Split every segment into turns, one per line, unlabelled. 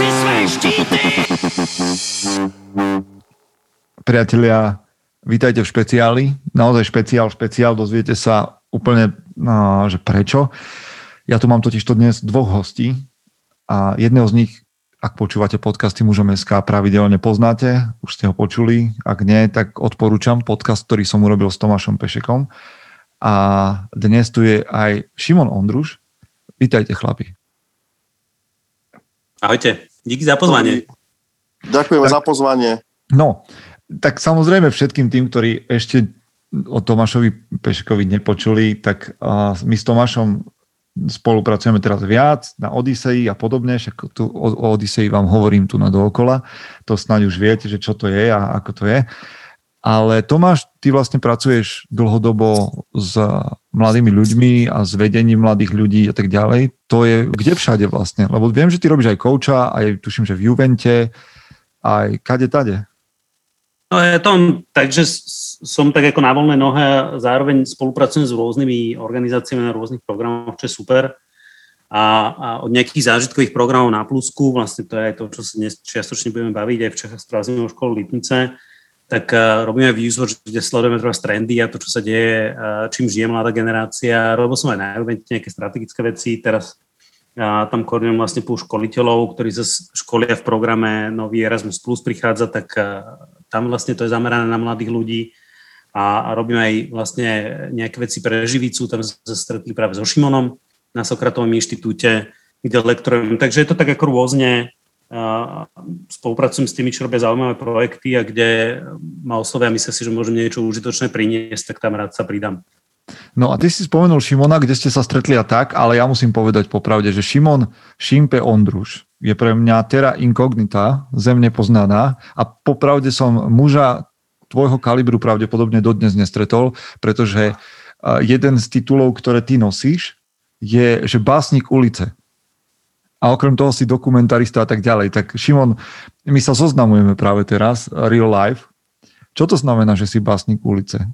si štíty!
Priatelia, vítajte v špeciáli. Naozaj špeciál, špeciál. Dozviete sa úplne, no, že prečo. Ja tu mám totiž to dnes dvoch hostí a jedného z nich, ak počúvate podcasty Mužom SK, pravidelne poznáte, už ste ho počuli. Ak nie, tak odporúčam podcast, ktorý som urobil s Tomášom Pešekom. A dnes tu je aj Šimon Ondruš. Vítajte, chlapi.
Ahojte, díky za pozvanie.
Ďakujeme
Tak-
za pozvanie.
No, tak samozrejme všetkým tým, ktorí ešte o Tomášovi Peškovi nepočuli, tak uh, my s Tomášom spolupracujeme teraz viac na Odisei a podobne, však tu o, o Odisei vám hovorím tu na dookola, to snáď už viete, že čo to je a ako to je. Ale Tomáš, ty vlastne pracuješ dlhodobo s mladými ľuďmi a s vedením mladých ľudí a tak ďalej. To je kde všade vlastne? Lebo viem, že ty robíš aj kouča, aj tuším, že v Juvente, aj kade tade.
No je to, takže som tak ako na voľné nohe a zároveň spolupracujem s rôznymi organizáciami na rôznych programoch, čo je super. A, a od nejakých zážitkových programov na Plusku, vlastne to je aj to, čo sa dnes čiastočne budeme baviť aj v Čechách s prázdninou školu Lipnice, tak uh, robíme Viewswatch, kde sledujeme teraz trendy a to, čo sa deje, uh, čím žije mladá generácia. Robil som aj na nejaké strategické veci, teraz a tam koordinujem vlastne púl školiteľov, ktorí sa školia v programe Nový Erasmus Plus prichádza, tak tam vlastne to je zamerané na mladých ľudí a, a robíme aj vlastne nejaké veci pre Živicu, tam sa stretli práve so Šimonom na Sokratovom inštitúte, kde lektorujem. Takže je to tak ako rôzne, spolupracujem s tými, čo robia zaujímavé projekty a kde ma oslovia a si, že môžem niečo užitočné priniesť, tak tam rád sa pridám.
No a ty si spomenul Šimona, kde ste sa stretli a tak, ale ja musím povedať popravde, že Šimon Šimpe Ondruš je pre mňa terra incognita, zemne poznaná a popravde som muža tvojho kalibru pravdepodobne dodnes nestretol, pretože jeden z titulov, ktoré ty nosíš, je, že básnik ulice. A okrem toho si dokumentarista a tak ďalej. Tak Šimon, my sa zoznamujeme práve teraz, real life. Čo to znamená, že si básnik ulice?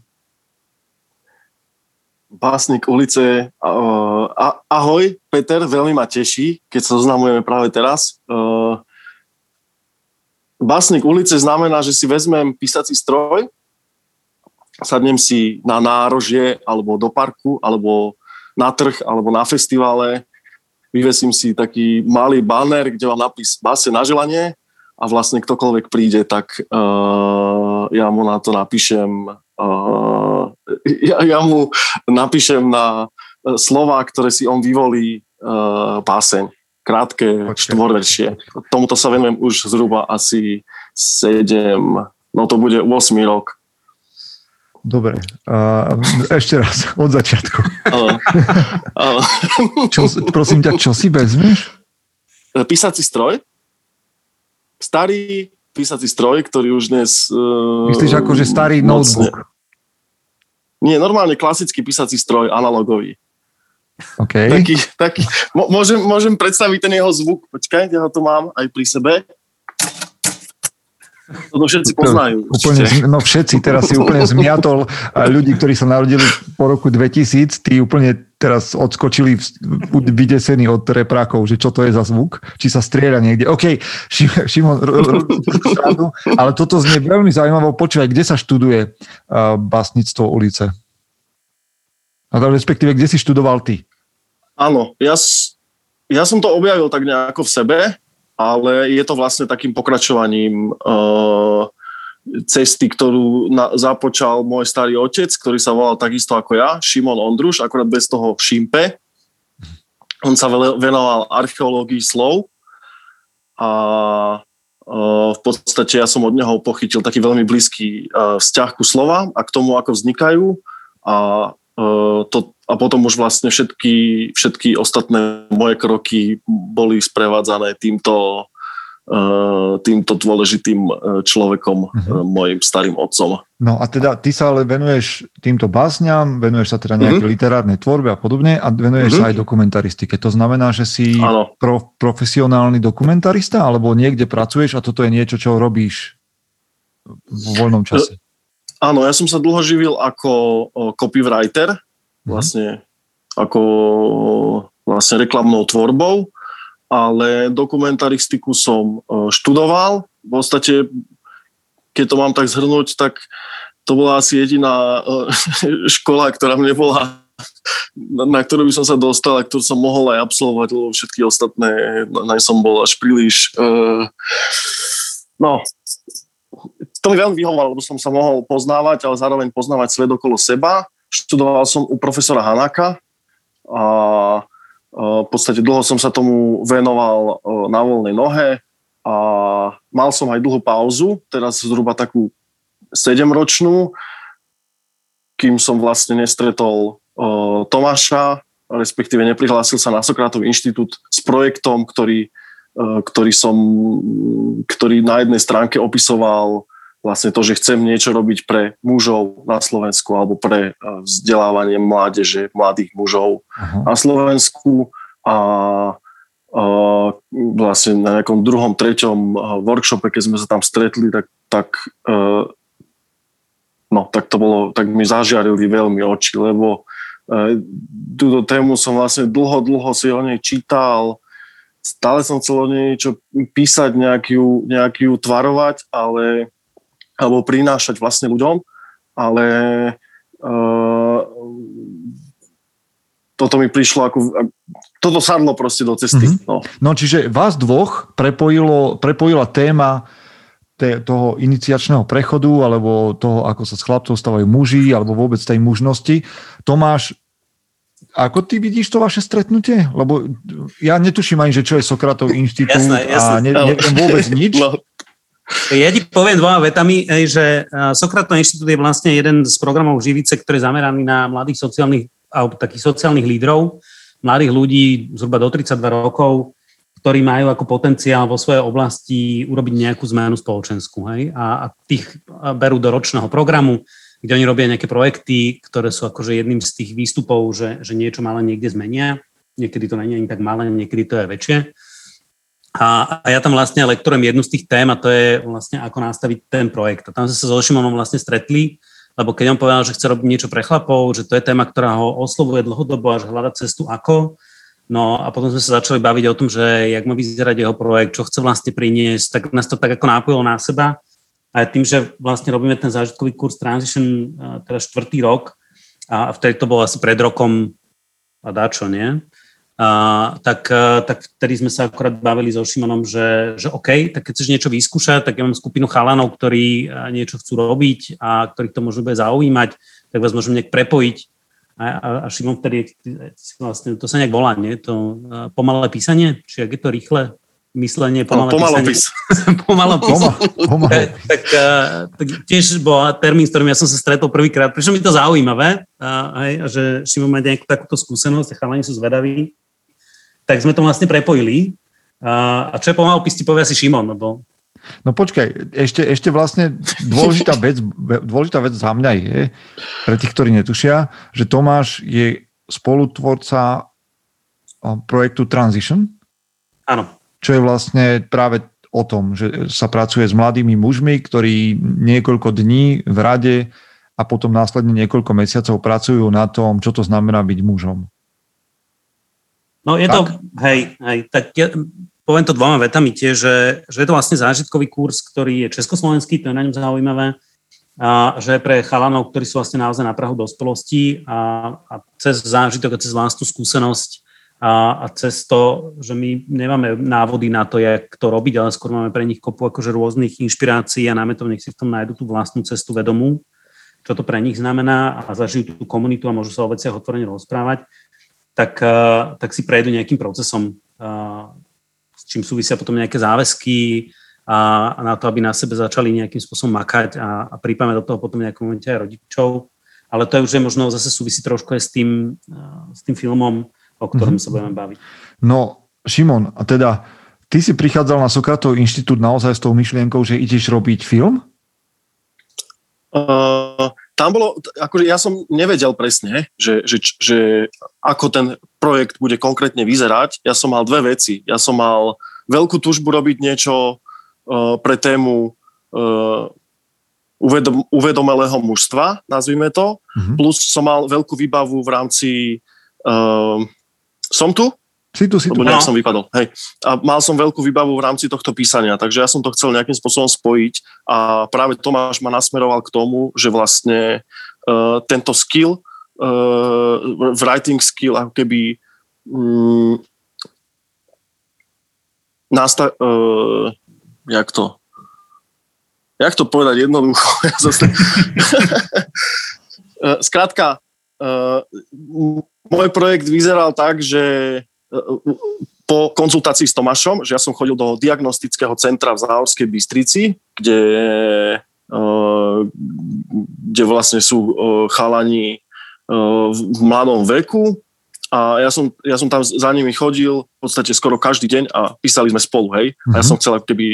Básnik ulice. Ahoj, Peter, veľmi ma teší, keď sa zoznamujeme práve teraz. Uh, básnik ulice znamená, že si vezmem písací stroj, sadnem si na nárožie, alebo do parku, alebo na trh, alebo na festivale, vyvesím si taký malý banner, kde mám napis báse na želanie a vlastne ktokoľvek príde, tak uh, ja mu na to napíšem uh, ja, ja mu napíšem na uh, slova, ktoré si on vyvolí uh, báseň. Krátke,
Počkej.
štvorveršie. Tomuto sa venujem už zhruba asi 7, no to bude 8 rok.
Dobre, uh, ešte raz, od začiatku.
Uh,
Čo, prosím ťa, čo si vezmeš?
písací stroj, starý písací stroj, ktorý už dnes... Uh,
Myslíš ako, že starý
mocne-
notebook?
Nie, normálne klasický písací stroj, analogový.
OK.
Taký, taký, môžem, môžem predstaviť ten jeho zvuk. Počkaj, ja ho tu mám aj pri sebe. To všetci poznajú.
Úplne, no všetci, teraz si úplne zmiatol ľudí, ktorí sa narodili po roku 2000, tí úplne teraz odskočili vydesení od reprákov, že čo to je za zvuk, či sa strieľa niekde. OK, Šim- Šimon, ale toto znie veľmi zaujímavé. Počúvaj, kde sa študuje básnictvo ulice? A respektíve, kde si študoval ty?
Áno, ja, ja som to objavil tak nejako v sebe, ale je to vlastne takým pokračovaním uh, cesty, ktorú na, započal môj starý otec, ktorý sa volal takisto ako ja, Šimon Ondruš, akorát bez toho Šimpe. On sa venoval archeológii slov a uh, v podstate ja som od neho pochytil taký veľmi blízky uh, vzťah ku slovám a k tomu, ako vznikajú a to, a potom už vlastne všetky, všetky ostatné moje kroky boli sprevádzané týmto, týmto dôležitým človekom, uh-huh. uh, mojim starým otcom.
No a teda ty sa ale venuješ týmto básňam, venuješ sa teda nejaké uh-huh. literárnej tvorbe a podobne a venuješ uh-huh. sa aj dokumentaristike. To znamená, že si pro, profesionálny dokumentarista alebo niekde pracuješ a toto je niečo, čo robíš v voľnom čase?
Áno, ja som sa dlho živil ako copywriter, mhm. vlastne ako vlastne reklamnou tvorbou, ale dokumentaristiku som študoval. V podstate, keď to mám tak zhrnúť, tak to bola asi jediná škola, ktorá mne bola na ktorú by som sa dostal a ktorú som mohol aj absolvovať, lebo všetky ostatné, na som bol až príliš uh, no, to mi veľmi vyhovovalo, lebo som sa mohol poznávať, ale zároveň poznávať svet okolo seba. Študoval som u profesora Hanaka a v podstate dlho som sa tomu venoval na voľnej nohe a mal som aj dlhú pauzu, teraz zhruba takú 7-ročnú, kým som vlastne nestretol Tomáša, respektíve neprihlásil sa na Sokratov inštitút s projektom, ktorý, ktorý som, ktorý na jednej stránke opisoval vlastne to, že chcem niečo robiť pre mužov na Slovensku alebo pre e, vzdelávanie mládeže, mladých mužov uh-huh. na Slovensku a, a vlastne na nejakom druhom, treťom e, workshope, keď sme sa tam stretli, tak, tak no, tak to bolo, tak mi zažiarili veľmi oči, lebo túto tému som vlastne dlho, dlho si o nej čítal, stále som chcel o nej niečo písať, nejakú, nejakú tvarovať, ale alebo prinášať vlastne ľuďom, ale uh, toto mi prišlo ako... Toto sadlo proste do cesty. Mm-hmm. No.
no čiže vás dvoch prepojilo, prepojila téma te, toho iniciačného prechodu alebo toho, ako sa s chlapcov stávajú muži alebo vôbec tej mužnosti. Tomáš, ako ty vidíš to vaše stretnutie? Lebo ja netuším ani, že čo je Sokratov inštitút jasné, jasné. a ne, neviem vôbec nič. No.
Ja ti poviem dvoma vetami, že Sokratov inštitút je vlastne jeden z programov Živice, ktorý je zameraný na mladých sociálnych, alebo takých sociálnych lídrov, mladých ľudí zhruba do 32 rokov, ktorí majú ako potenciál vo svojej oblasti urobiť nejakú zmenu spoločenskú. Hej? A, a tých berú do ročného programu, kde oni robia nejaké projekty, ktoré sú akože jedným z tých výstupov, že, že niečo malé niekde zmenia. Niekedy to nie je ani tak malé, niekedy to je väčšie. A, a ja tam vlastne lektorujem jednu z tých tém a to je vlastne ako nastaviť ten projekt. A tam sme sa so Šimonom vlastne stretli, lebo keď on povedal, že chce robiť niečo pre chlapov, že to je téma, ktorá ho oslovuje dlhodobo a že hľada cestu ako. No a potom sme sa začali baviť o tom, že jak má vyzerať jeho projekt, čo chce vlastne priniesť, tak nás to tak ako nápojilo na seba. A tým, že vlastne robíme ten zážitkový kurz Transition teda štvrtý rok, a vtedy to bolo asi pred rokom a dačo, nie? Uh, tak, uh, tak vtedy sme sa akorát bavili so Šimonom, že, že OK, tak keď chceš niečo vyskúšať, tak ja mám skupinu chalanov, ktorí uh, niečo chcú robiť a ktorých to možno bude zaujímať, tak vás môžem nejak prepojiť. A, a, a Šimon vtedy, vlastne, to sa nejak volá, nie? To uh, pomalé písanie? Či ak je to rýchle myslenie, pomalé no,
písanie?
pomalopis. Pomal, tak, tak tiež bol termín, s ktorým ja som sa stretol prvýkrát. Prišlo mi to zaujímavé, a že Šimon má nejakú takúto skúsenosť a chalani sú zvedaví tak sme to vlastne prepojili. A, a čo je pomalopis, ti povie asi Šimon, lebo
No počkaj, ešte, ešte vlastne dôležitá vec, dôležitá vec za mňa je, pre tých, ktorí netušia, že Tomáš je spolutvorca projektu Transition.
Áno.
Čo je vlastne práve o tom, že sa pracuje s mladými mužmi, ktorí niekoľko dní v rade a potom následne niekoľko mesiacov pracujú na tom, čo to znamená byť mužom.
No je tak. to, hej, hej, tak ja, poviem to dvoma vetami tiež, že, že je to vlastne zážitkový kurz, ktorý je československý, to je na ňom zaujímavé, a že pre chalanov, ktorí sú vlastne naozaj na Prahu dospelosti a, a cez zážitok a cez vlastnú skúsenosť a, a cez to, že my nemáme návody na to, jak to robiť, ale skôr máme pre nich kopu akože rôznych inšpirácií a náme to, nech si v tom nájdu tú vlastnú cestu vedomú, čo to pre nich znamená a zažijú tú komunitu a môžu sa o veciach otvorene rozprávať tak, eh, tak si prejdú nejakým procesom, eh, s čím súvisia potom nejaké záväzky a, a na to, aby na sebe začali nejakým spôsobom makať a, a prípame do toho potom nejakom momente aj rodičov. ale to je už je možno zase súvisí trošku aj s tým, uh, s tým filmom, o ktorom mm-hmm. sa budeme baviť.
No, Šimon, a teda ty si prichádzal na Sokratov inštitút naozaj s tou myšlienkou, že ideš robiť film?
Uh, tam bolo, akože ja som nevedel presne, že, že, že ako ten projekt bude konkrétne vyzerať. Ja som mal dve veci. Ja som mal veľkú túžbu robiť niečo uh, pre tému uh, uvedom, uvedomelého mužstva, nazvime to, mm-hmm. plus som mal veľkú výbavu v rámci uh, som tu?
Si tu, si tu.
Lebo nejak no. som vypadol. Hej. A mal som veľkú výbavu v rámci tohto písania, takže ja som to chcel nejakým spôsobom spojiť a práve Tomáš ma nasmeroval k tomu, že vlastne uh, tento skill, uh, writing skill, ako keby um, nasta- uh, jak to jak to povedať jednoducho? Ja zase... Skrátka, uh, môj projekt vyzeral tak, že po konzultácii s Tomášom, že ja som chodil do diagnostického centra v Záhorskej Bystrici, kde, eh, kde vlastne sú eh, chalani eh, v mladom veku a ja som, ja som tam za nimi chodil v podstate skoro každý deň a písali sme spolu, hej. Mm-hmm. A ja mhm. som chcel keby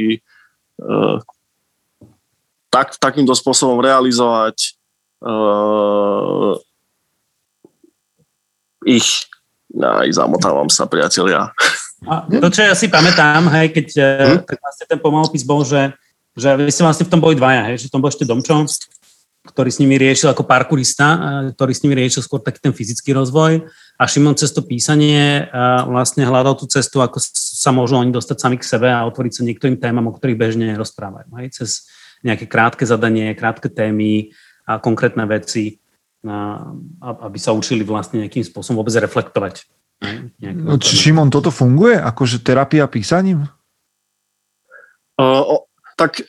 tak, takýmto spôsobom realizovať uh, ich aj zamotávam sa, priatelia.
A to, čo ja si pamätám, hej, keď hm? tak vlastne ten pomalopis bol, že, že vy ste vlastne v tom boli dvaja, hej, že v tom bol ešte Domčo, ktorý s nimi riešil ako parkourista, ktorý s nimi riešil skôr taký ten fyzický rozvoj a Šimon cez to písanie vlastne hľadal tú cestu, ako sa môžu oni dostať sami k sebe a otvoriť sa niektorým témam, o ktorých bežne rozprávajú. Hej, cez nejaké krátke zadanie, krátke témy a konkrétne veci aby sa učili vlastne nejakým spôsobom vôbec reflektovať.
No, Šimon, toto funguje? Akože terapia písaním?
Uh, o, tak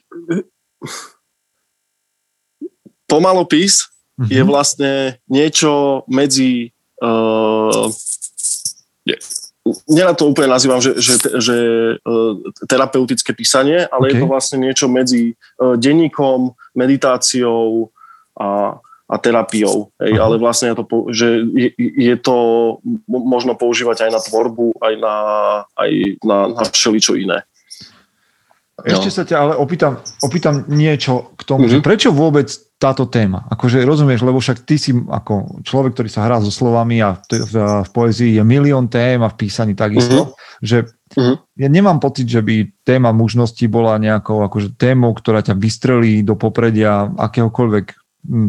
pomalopis uh-huh. je vlastne niečo medzi uh, ja to úplne nazývam, že, že, že uh, terapeutické písanie, ale okay. je to vlastne niečo medzi uh, denníkom, meditáciou a a terapiou. Hej, ale vlastne je to, že je, je to možno používať aj na tvorbu, aj na, aj na, na všeličo iné.
Ešte sa ťa ale opýtam, opýtam niečo k tomu, mm-hmm. že prečo vôbec táto téma? Akože rozumieš, lebo však ty si ako človek, ktorý sa hrá so slovami a v, v, v poezii je milión tém a v písaní takisto, mm-hmm. že mm-hmm. ja nemám pocit, že by téma mužnosti bola nejakou akože témou, ktorá ťa vystrelí do popredia akéhokoľvek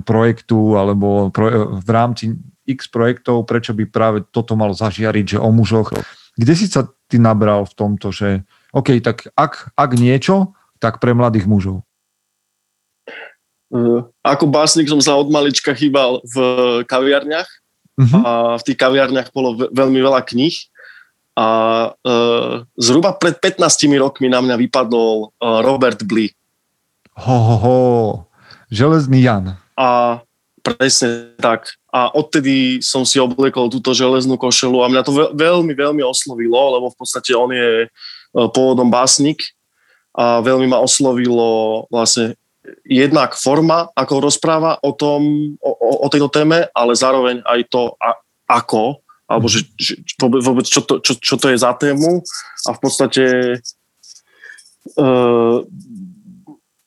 projektu alebo pro, v rámci x projektov, prečo by práve toto malo zažiariť, že o mužoch. Kde si sa ty nabral v tomto, že OK, tak ak, ak niečo, tak pre mladých mužov?
Uh, ako básnik som sa od malička chýbal v kaviarniach uh-huh. a v tých kaviarniach bolo veľmi veľa kníh a uh, zhruba pred 15 rokmi na mňa vypadol uh, Robert Blee.
Ho, ho, ho. Železný Jan.
A presne tak. A odtedy som si obliekol túto železnú košelu a mňa to veľmi, veľmi oslovilo, lebo v podstate on je e, pôvodom básnik a veľmi ma oslovilo vlastne jednak forma, ako rozpráva o tom, o, o tejto téme, ale zároveň aj to, a, ako, alebo že, že vôbec čo to, čo, čo to je za tému a v podstate uh,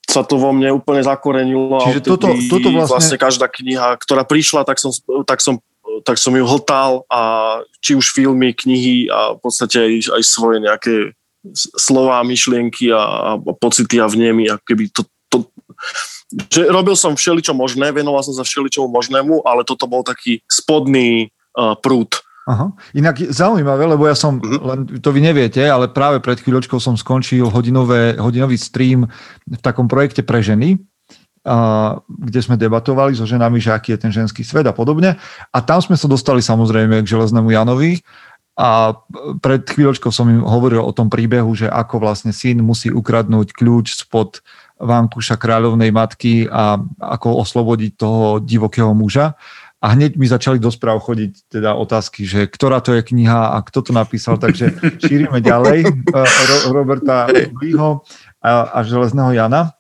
sa to vo mne úplne zakorenilo.
Čiže toto, toto vlastne...
vlastne každá kniha, ktorá prišla, tak som, tak som, tak som ju hltal a či už filmy, knihy a v podstate aj, aj svoje nejaké slova, myšlienky a, a pocity a vnemy, ako keby to, to, že robil som všeličo možné, venoval som sa všeličomu možnému, ale toto bol taký spodný uh, prúd
Aha. Inak zaujímavé, lebo ja som, uh-huh. len to vy neviete, ale práve pred chvíľočkou som skončil hodinové, hodinový stream v takom projekte pre ženy, a, kde sme debatovali so ženami, že aký je ten ženský svet a podobne. A tam sme sa dostali samozrejme k Železnému Janovi a pred chvíľočkou som im hovoril o tom príbehu, že ako vlastne syn musí ukradnúť kľúč spod vankúša kráľovnej matky a ako oslobodiť toho divokého muža a hneď mi začali do správ chodiť teda otázky, že ktorá to je kniha a kto to napísal, takže šírime ďalej uh, Roberta Blího a, a Železného Jana.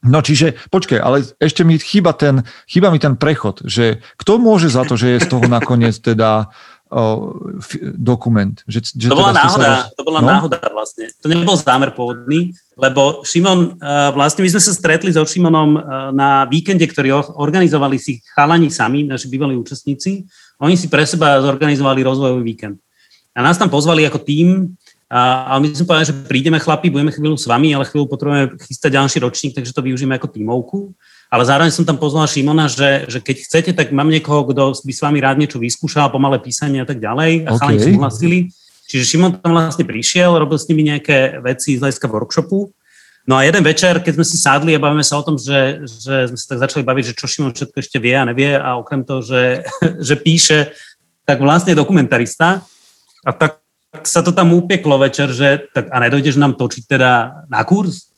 No čiže, počkaj, ale ešte mi chýba ten, chýba mi ten prechod, že kto môže za to, že je z toho nakoniec teda o, f, dokument? Že, že
to bola
teda
náhoda,
roz-
to bola
no?
náhoda vlastne. To nebol zámer pôvodný, lebo Šimon, uh, vlastne my sme sa stretli so Šimonom uh, na víkende, ktorý or- organizovali si chalani sami, naši bývalí účastníci. Oni si pre seba zorganizovali rozvojový víkend. A nás tam pozvali ako tím, a, a my sme povedali, že prídeme chlapi, budeme chvíľu s vami, ale chvíľu potrebujeme chystať ďalší ročník, takže to využijeme ako tímovku. Ale zároveň som tam pozval Šimona, že, že keď chcete, tak mám niekoho, kto by s vami rád niečo vyskúšal, pomalé písanie a tak ďalej. A
OK.
chalani súhlasili. Čiže Šimon tam vlastne prišiel, robil s nimi nejaké veci z hľadiska workshopu. No a jeden večer, keď sme si sadli a bavíme sa o tom, že, že sme sa tak začali baviť, že čo Šimon všetko ešte vie a nevie a okrem toho, že, že píše, tak vlastne dokumentarista. A tak tak sa to tam upieklo večer, že tak a nedojdeš nám točiť teda na kurz?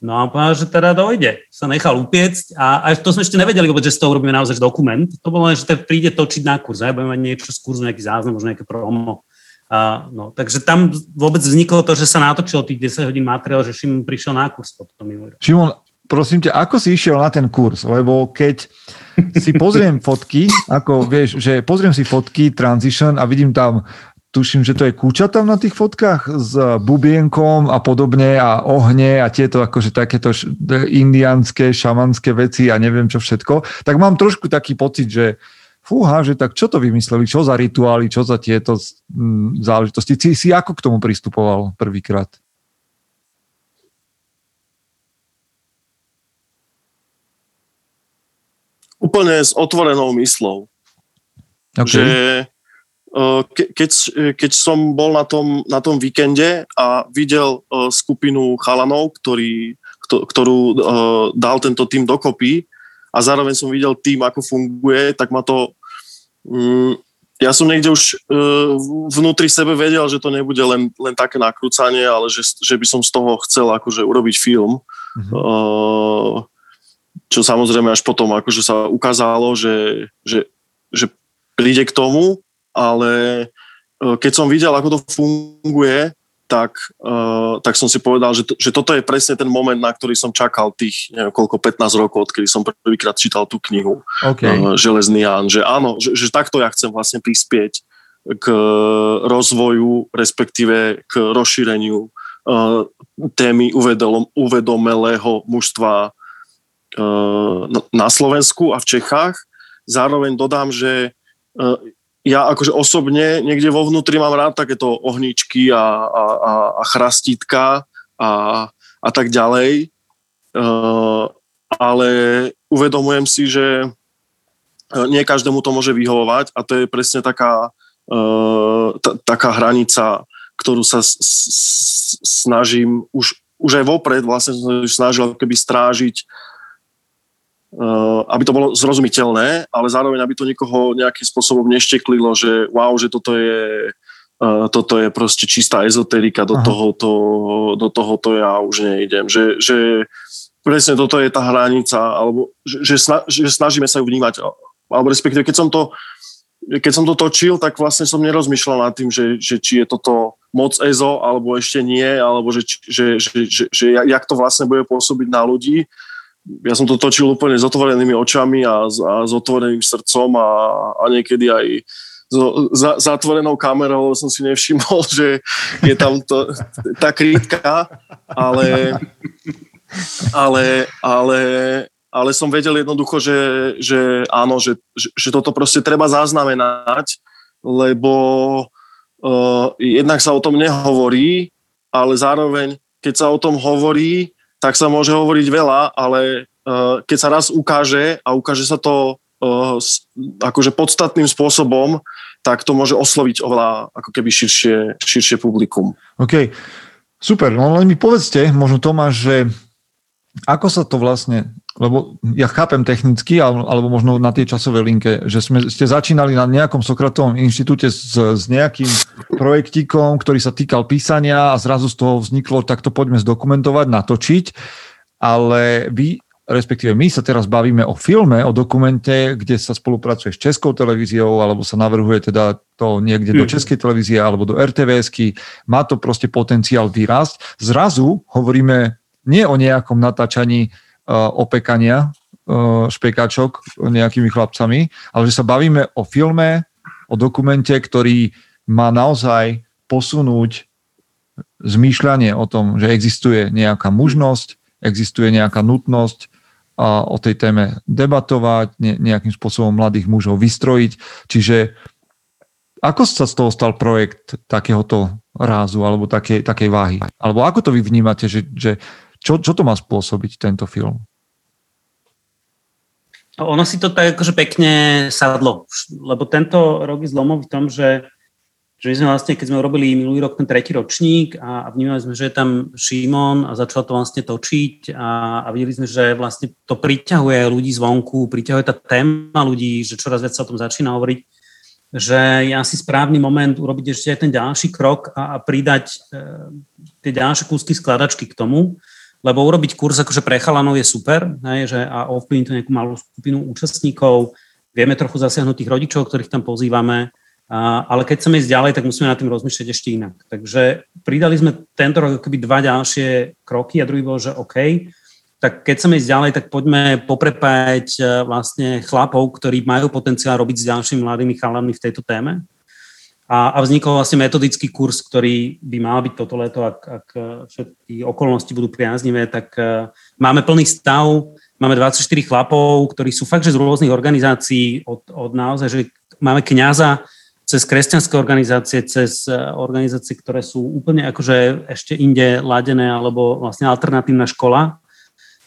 No a povedal, že teda dojde. Sa nechal upiecť a, a to sme ešte nevedeli vôbec, že z toho urobíme naozaj dokument. To bolo len, že teda príde točiť na kurz. Aj budeme mať niečo z kurzu, nejaký záznam, možno nejaké promo. A, no, takže tam vôbec vzniklo to, že sa natočilo tých 10 hodín materiál, že Šimon prišiel na kurz potom minulý.
Šimon, prosím ťa, ako si išiel na ten kurz? Lebo keď si pozriem fotky, ako vieš, že pozriem si fotky Transition a vidím tam tuším, že to je kúča tam na tých fotkách s bubienkom a podobne a ohne a tieto akože takéto indianské, šamanské veci a neviem čo všetko, tak mám trošku taký pocit, že fúha, že tak čo to vymysleli, čo za rituály, čo za tieto záležitosti. Si, si ako k tomu pristupoval prvýkrát?
Úplne s otvorenou myslou.
Okay.
že ke, keď, keď som bol na tom, na tom víkende a videl uh, skupinu chalanov, ktorý, kto, ktorú uh, dal tento tým dokopy a zároveň som videl tým, ako funguje, tak ma to... Um, ja som niekde už vnútri sebe vedel, že to nebude len, len také nakrúcanie, ale že, že by som z toho chcel akože urobiť film.
Mhm.
Uh, čo samozrejme až potom akože sa ukázalo, že, že, že príde k tomu, ale e, keď som videl, ako to funguje, tak, uh, tak som si povedal, že, to, že toto je presne ten moment, na ktorý som čakal tých neviem, koľko, 15 rokov, odkedy som prvýkrát čítal tú knihu
Okay.
uh, Železný Ján, že áno, že, že takto ja chcem vlastne prispieť k rozvoju, respektíve k rozšíreniu uh, témy uvedom, uvedomelého mužstva uh, na- na Slovensku a v Čechách. Zároveň dodám, že uh, ja akože osobne niekde vo vnútri mám rád takéto ohničky a, a, a, a chrastítka a, a tak ďalej. Uh, ale uvedomujem si, že uh, nie každému to môže vyhovovať a to je presne taká, uh, t- taká hranica, ktorú sa s- s- snažím už, už aj vopred vlastne snažil keby strážiť aby to bolo zrozumiteľné, ale zároveň, aby to nikoho nejakým spôsobom nešteklilo, že wow, že toto je, uh, toto je proste čistá ezoterika, do
Aha.
tohoto, do tohoto ja už neidem. Že, že presne toto je tá hranica, alebo že, že snažíme sa ju vnímať, alebo respektíve, keď som to keď som to točil, tak vlastne som nerozmýšľal nad tým, že, že či je toto moc EZO, alebo ešte nie, alebo že, že, že, že, že jak to vlastne bude pôsobiť na ľudí ja som to točil úplne s otvorenými očami a, a s otvoreným srdcom a, a niekedy aj so za, zatvorenou kamerou, som si nevšimol, že je tam to, tá krytka, ale, ale, ale, ale som vedel jednoducho, že, že áno, že, že, že toto proste treba zaznamenať, lebo uh, jednak sa o tom nehovorí, ale zároveň, keď sa o tom hovorí, tak sa môže hovoriť veľa, ale uh, keď sa raz ukáže a ukáže sa to uh, akože podstatným spôsobom, tak to môže osloviť oveľa ako keby širšie, širšie publikum.
OK, super. No len mi povedzte, možno Tomáš, že ako sa to vlastne, lebo ja chápem technicky, alebo, možno na tej časovej linke, že sme, ste začínali na nejakom Sokratovom inštitúte s, s nejakým projektíkom, ktorý sa týkal písania a zrazu z toho vzniklo, tak to poďme zdokumentovať, natočiť, ale vy respektíve my sa teraz bavíme o filme, o dokumente, kde sa spolupracuje s Českou televíziou, alebo sa navrhuje teda to niekde do
Mhm.
Českej televízie alebo do RTVSky. Má to proste potenciál vyrásť. Zrazu hovoríme nie o nejakom natáčaní opekania uh, špekačok nejakými chlapcami, ale že sa bavíme o filme, o dokumente, ktorý má naozaj posunúť zmýšľanie o tom, že existuje nejaká mužnosť, existuje nejaká nutnosť a o tej téme debatovať, nejakým spôsobom mladých mužov vystrojiť. Čiže ako sa z toho stal projekt takéhoto rázu alebo takej, takej váhy? Alebo ako to vy vnímate, že, že čo, čo to má spôsobiť tento film?
Ono si to tak akože pekne sadlo, lebo tento rok je zlomový v tom, že, že my sme vlastne, keď sme urobili minulý rok ten tretí ročník a, a vnímali sme, že je tam Šimon a začal to vlastne točiť a, a videli sme, že vlastne to priťahuje ľudí zvonku, priťahuje tá téma ľudí, že čoraz viac sa o tom začína hovoriť, že je asi správny moment urobiť ešte aj ten ďalší krok a, a pridať e, tie ďalšie kúsky skladačky k tomu, lebo urobiť kurz akože pre chalanov je super, hej, že a ovplyvniť to nejakú malú skupinu účastníkov, vieme trochu zasiahnuť tých rodičov, ktorých tam pozývame, a, ale keď chceme ísť ďalej, tak musíme nad tým rozmýšľať ešte inak. Takže pridali sme tento rok akoby dva ďalšie kroky a druhý bol, že OK, tak keď chceme ísť ďalej, tak poďme poprepájať e, vlastne chlapov, ktorí majú potenciál robiť s ďalšími mladými chalanmi v tejto téme a, a vznikol vlastne metodický kurz, ktorý by mal byť toto leto, ak, ak e, všetky okolnosti budú priaznivé, tak uh, máme plný stav, máme 24 chlapov, ktorí sú fakt, že z rôznych organizácií, od, od naozaj, že máme kňaza, cez kresťanské organizácie, cez e, organizácie, ktoré sú úplne akože ešte inde ladené, alebo vlastne alternatívna škola.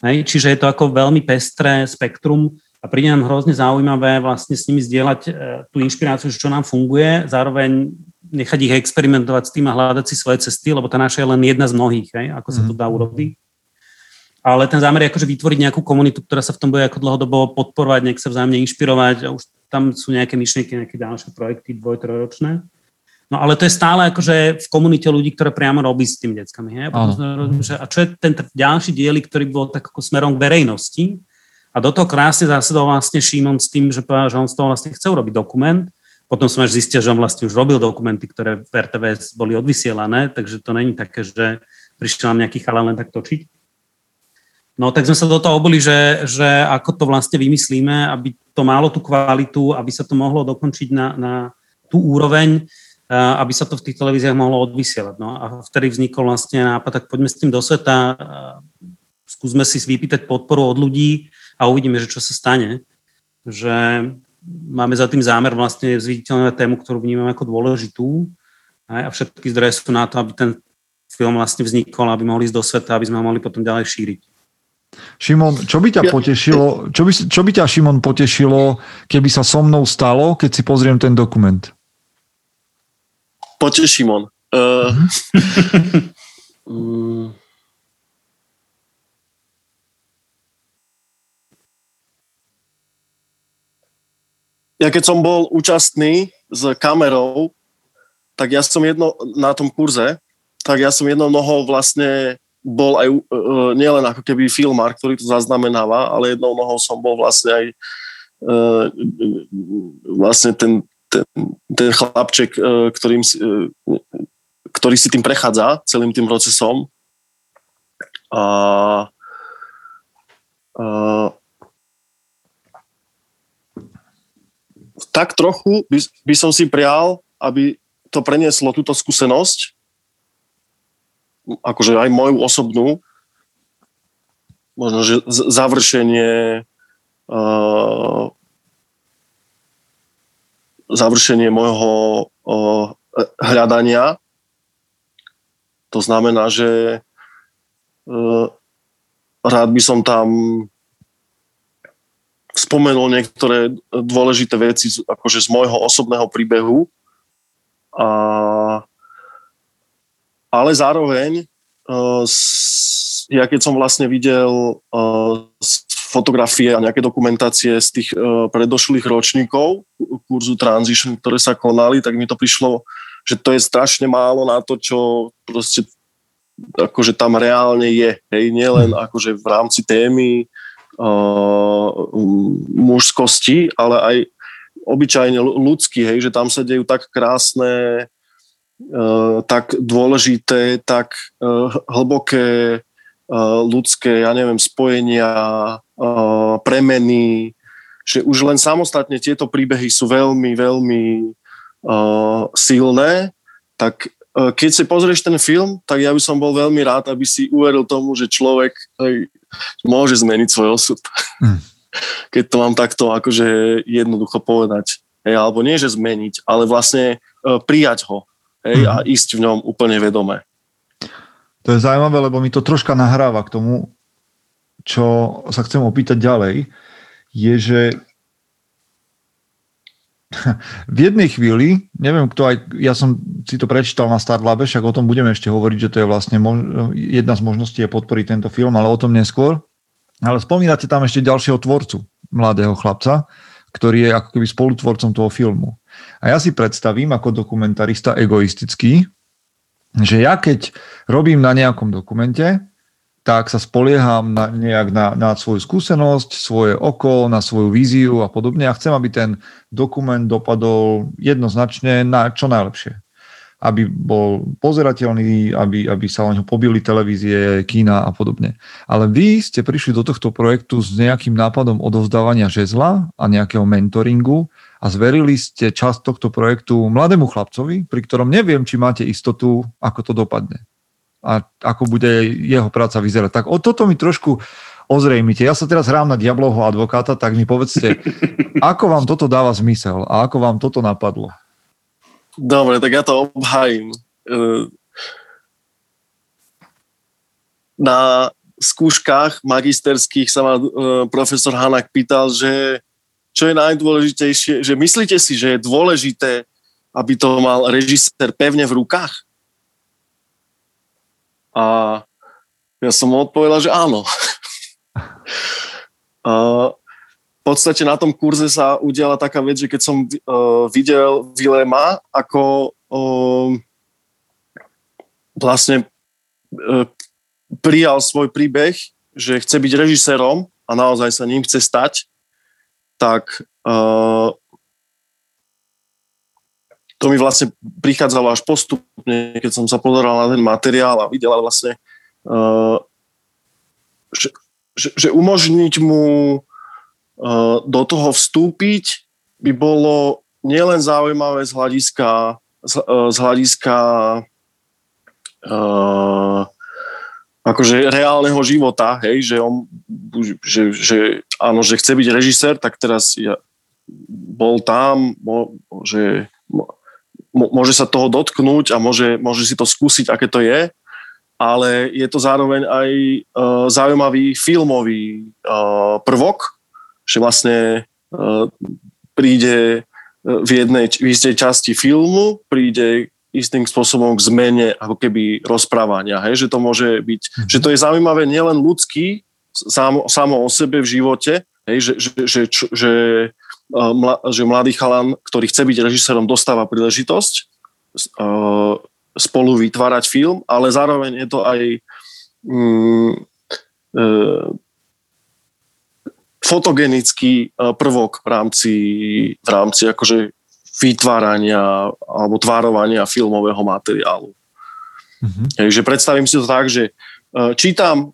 Hej, čiže je to ako veľmi pestré spektrum a príde nám hrozne zaujímavé vlastne s nimi zdieľať e, tú inšpiráciu, čo nám funguje, zároveň nechať ich experimentovať s tým a hľadať si svoje cesty, lebo tá naša je len jedna z mnohých, hej, ako sa to dá mhm. urobiť. Ale ten zámer je akože vytvoriť nejakú komunitu, ktorá sa v tom bude ako dlhodobo podporovať, nech sa vzájomne inšpirovať a už tam sú nejaké myšlienky, nejaké ďalšie projekty dvoj, trojročné. No ale to je stále akože v komunite ľudí, ktoré priamo robí s tými deckami. Hej? A, a čo je ten ďalší diely, ktorý bol tak ako smerom k verejnosti, a do toho krásne zasedol vlastne Šimon s tým, že povedal, že on z toho vlastne chce urobiť dokument. Potom som až zistil, že on vlastne už robil dokumenty, ktoré v RTVS boli odvysielané, takže to není také, že prišiel nám nejaký chalán len tak točiť. No tak sme sa do toho obuli, že, že ako to vlastne vymyslíme, aby to malo tú kvalitu, aby sa to mohlo dokončiť na, na tú úroveň, aby sa to v tých televíziách mohlo odvysielať. No a vtedy vznikol vlastne nápad, tak poďme s tým do sveta, skúsme si vypýtať podporu od ľudí, a uvidíme, že čo sa stane. Že máme za tým zámer vlastne zviditeľné tému, ktorú vnímame ako dôležitú a všetky zdroje sú na to, aby ten film vlastne vznikol, aby mohli ísť do sveta, aby sme ho mohli potom ďalej šíriť.
Šimon, čo by ťa potešilo, čo by, čo by ťa Šimon potešilo, keby sa so mnou stalo, keď si pozriem ten dokument?
Poteší Šimon. Uh, ja keď som bol účastný s kamerou, tak ja som jedno na tom kurze, tak ja som jednou nohou vlastne bol aj uh, nielen ako keby filmár, ktorý to zaznamenáva, ale jednou nohou som bol vlastne aj uh, vlastne ten, ten, ten chlapček, uh, ktorým uh, ktorý si tým prechádza, celým tým procesom. A uh, tak trochu by, by som si prial, aby to prenieslo túto skúsenosť, akože aj moju osobnú, možno, že završenie uh, završenie môjho uh, hľadania. To znamená, že uh, rád by som tam spomenul niektoré dôležité veci akože z môjho osobného príbehu. A, ale zároveň uh, ja keď som vlastne videl uh, fotografie a nejaké dokumentácie z tých uh, predošlých ročníkov kurzu Transition, ktoré sa konali, tak mi to prišlo, že to je strašne málo na to, čo proste akože tam reálne je. Hej, nielen akože v rámci témy, mužskosti, ale aj obyčajne ľudský, hej, že tam sa dejú tak krásne, tak dôležité, tak hlboké ľudské, ja neviem, spojenia, premeny, že už len samostatne tieto príbehy sú veľmi, veľmi silné, tak keď si pozrieš ten film, tak ja by som bol veľmi rád, aby si uveril tomu, že človek hej, môže zmeniť svoj osud. Mm. Keď to mám takto akože jednoducho povedať. Hej, alebo nie, že zmeniť, ale vlastne uh, prijať ho hej, mm. a ísť v ňom úplne vedome.
To je zaujímavé, lebo mi to troška nahráva k tomu, čo sa chcem opýtať ďalej, je, že v jednej chvíli, neviem kto aj, ja som si to prečítal na Starlabe, však o tom budeme ešte hovoriť, že to je vlastne mož, jedna z možností je podporiť tento film, ale o tom neskôr. Ale spomínate tam ešte ďalšieho tvorcu, mladého chlapca, ktorý je ako keby spolutvorcom toho filmu. A ja si predstavím ako dokumentarista egoistický, že ja keď robím na nejakom dokumente, tak sa spolieham na, nejak na, na svoju skúsenosť, svoje oko, na svoju víziu a podobne a chcem, aby ten dokument dopadol jednoznačne na čo najlepšie. Aby bol pozerateľný, aby, aby sa o ňo pobili televízie, kína a podobne. Ale vy ste prišli do tohto projektu s nejakým nápadom odovzdávania žezla a nejakého mentoringu a zverili ste časť tohto projektu mladému chlapcovi, pri ktorom neviem, či máte istotu, ako to dopadne a ako bude jeho práca vyzerať. Tak o toto mi trošku ozrejmite. Ja sa teraz hrám na diablovho advokáta, tak mi povedzte, ako vám toto dáva zmysel a ako vám toto napadlo?
Dobre, tak ja to obhajím. E, na skúškach magisterských sa ma e, profesor Hanak pýtal, že čo je najdôležitejšie, že myslíte si, že je dôležité, aby to mal režisér pevne v rukách? A ja som mu odpovedal, že áno. a v podstate na tom kurze sa udiala taká vec, že keď som uh, videl Vilema, ako uh, vlastne uh, prijal svoj príbeh, že chce byť režisérom a naozaj sa ním chce stať, tak uh, to mi vlastne prichádzalo až postupne, keď som sa pozeral na ten materiál a videl vlastne, uh, že, že, že umožniť mu uh, do toho vstúpiť by bolo nielen zaujímavé z hľadiska z, uh, z hľadiska akože reálneho života, hej, že on, že, že áno, že chce byť režisér, tak teraz ja bol tam, že môže sa toho dotknúť a môže, môže si to skúsiť, aké to je, ale je to zároveň aj uh, zaujímavý filmový uh, prvok, že vlastne uh, príde v jednej, v istej časti filmu, príde istým spôsobom k zmene ako keby rozprávania, hej? že to môže byť, mm-hmm. že to je zaujímavé nielen ľudský, samo, samo o sebe v živote, hej? že, že, že, že, že mladý chalan, ktorý chce byť režisérom, dostáva príležitosť spolu vytvárať film, ale zároveň je to aj mm, e, fotogenický prvok v rámci, v rámci akože vytvárania alebo tvárovania filmového materiálu. Mm-hmm. Takže predstavím si to tak, že čítam,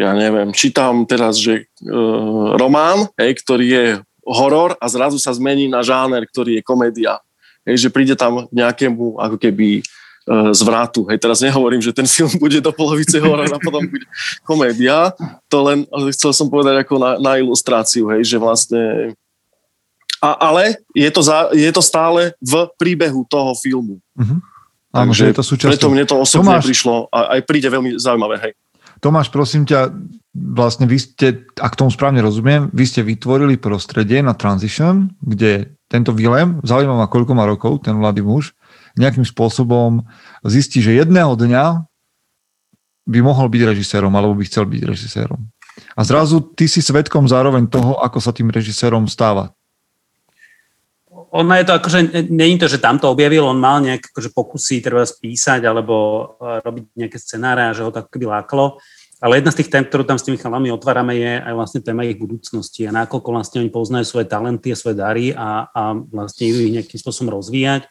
ja neviem, čítam teraz, že román, hej, ktorý je horor a zrazu sa zmení na žáner, ktorý je komédia. Hej, že príde tam nejakému ako keby zvratu. Hej, teraz nehovorím, že ten film bude do polovice horor a potom bude komédia. To len chcel som povedať ako na, na ilustráciu, hej, že vlastne a, ale je to, za, je to stále v príbehu toho filmu. Uh-huh.
Áno, Takže je to súčasťou.
Preto mne to osobne Tomáš, prišlo a aj príde veľmi zaujímavé. Hej.
Tomáš, prosím ťa, vlastne vy ste, ak tomu správne rozumiem, vy ste vytvorili prostredie na Transition, kde tento Vilém, zaujímavá koľko má rokov, ten mladý muž, nejakým spôsobom zistí, že jedného dňa by mohol byť režisérom, alebo by chcel byť režisérom. A zrazu ty si svetkom zároveň toho, ako sa tým režisérom stáva
ono je to akože, není to, že tam to objavil, on mal nejaké akože pokusy treba spísať alebo e, robiť nejaké scenáre a že ho to ako keby láklo. Ale jedna z tých tém, ktorú tam s tými chalami otvárame, je aj vlastne téma ich budúcnosti a nakoľko vlastne oni poznajú svoje talenty a svoje dary a, a vlastne idú ich nejakým spôsobom rozvíjať.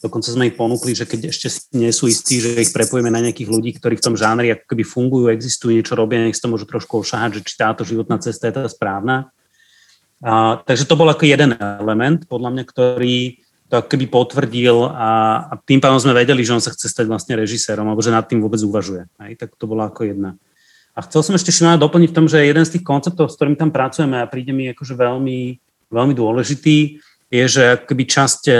Dokonca sme ich ponúkli, že keď ešte nie sú istí, že ich prepojíme na nejakých ľudí, ktorí v tom žánri ako keby fungujú, existujú, niečo robia, nech si môžu trošku ošahať, že či táto životná cesta je tá správna. A, takže to bol ako jeden element, podľa mňa, ktorý to ako keby potvrdil a, a tým pádom sme vedeli, že on sa chce stať vlastne režisérom, alebo že nad tým vôbec uvažuje. Hej? Tak to bola ako jedna. A chcel som ešte Šimona doplniť v tom, že jeden z tých konceptov, s ktorým tam pracujeme a príde mi akože veľmi, veľmi dôležitý, je, že keby časť, e,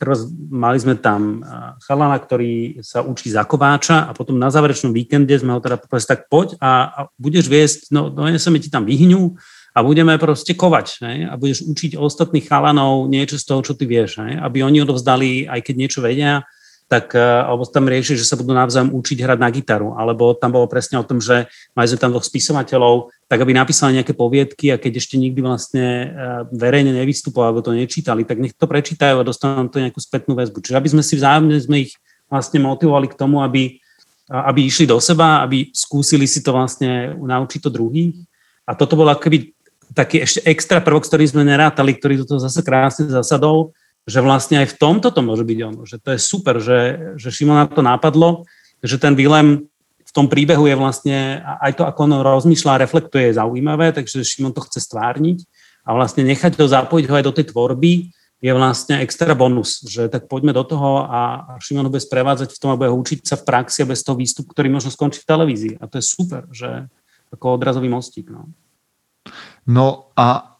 teraz mali sme tam e, chalana, ktorý sa učí za kováča a potom na záverečnom víkende sme ho teda povedali, tak poď a, a budeš viesť, no doneseme ti tam vyhňu a budeme proste kovať ne? a budeš učiť ostatných chalanov niečo z toho, čo ty vieš, ne? aby oni odovzdali, aj keď niečo vedia, tak, e, alebo tam rieši, že sa budú navzájom učiť hrať na gitaru, alebo tam bolo presne o tom, že mali sme tam dvoch spisovateľov, tak aby napísali nejaké poviedky a keď ešte nikdy vlastne e, verejne nevystupovali, alebo to nečítali, tak nech to prečítajú a dostanú to nejakú spätnú väzbu. Čiže aby sme si vzájomne sme ich vlastne motivovali k tomu, aby, aby išli do seba, aby skúsili si to vlastne naučiť to druhých. A toto bolo akoby taký ešte extra prvok, ktorý sme nerátali, ktorý do toho zase krásne zasadol, že vlastne aj v tomto to môže byť ono, že to je super, že, že Šimona to nápadlo, že ten Vilem v tom príbehu je vlastne, aj to, ako on rozmýšľa a reflektuje, je zaujímavé, takže Šimon to chce stvárniť a vlastne nechať to zapojiť ho aj do tej tvorby je vlastne extra bonus, že tak poďme do toho a Šimon ho bude sprevádzať v tom a bude ho učiť sa v praxi a bez toho výstup, ktorý možno skončí v televízii. A to je super, že ako odrazový mostík. No,
no a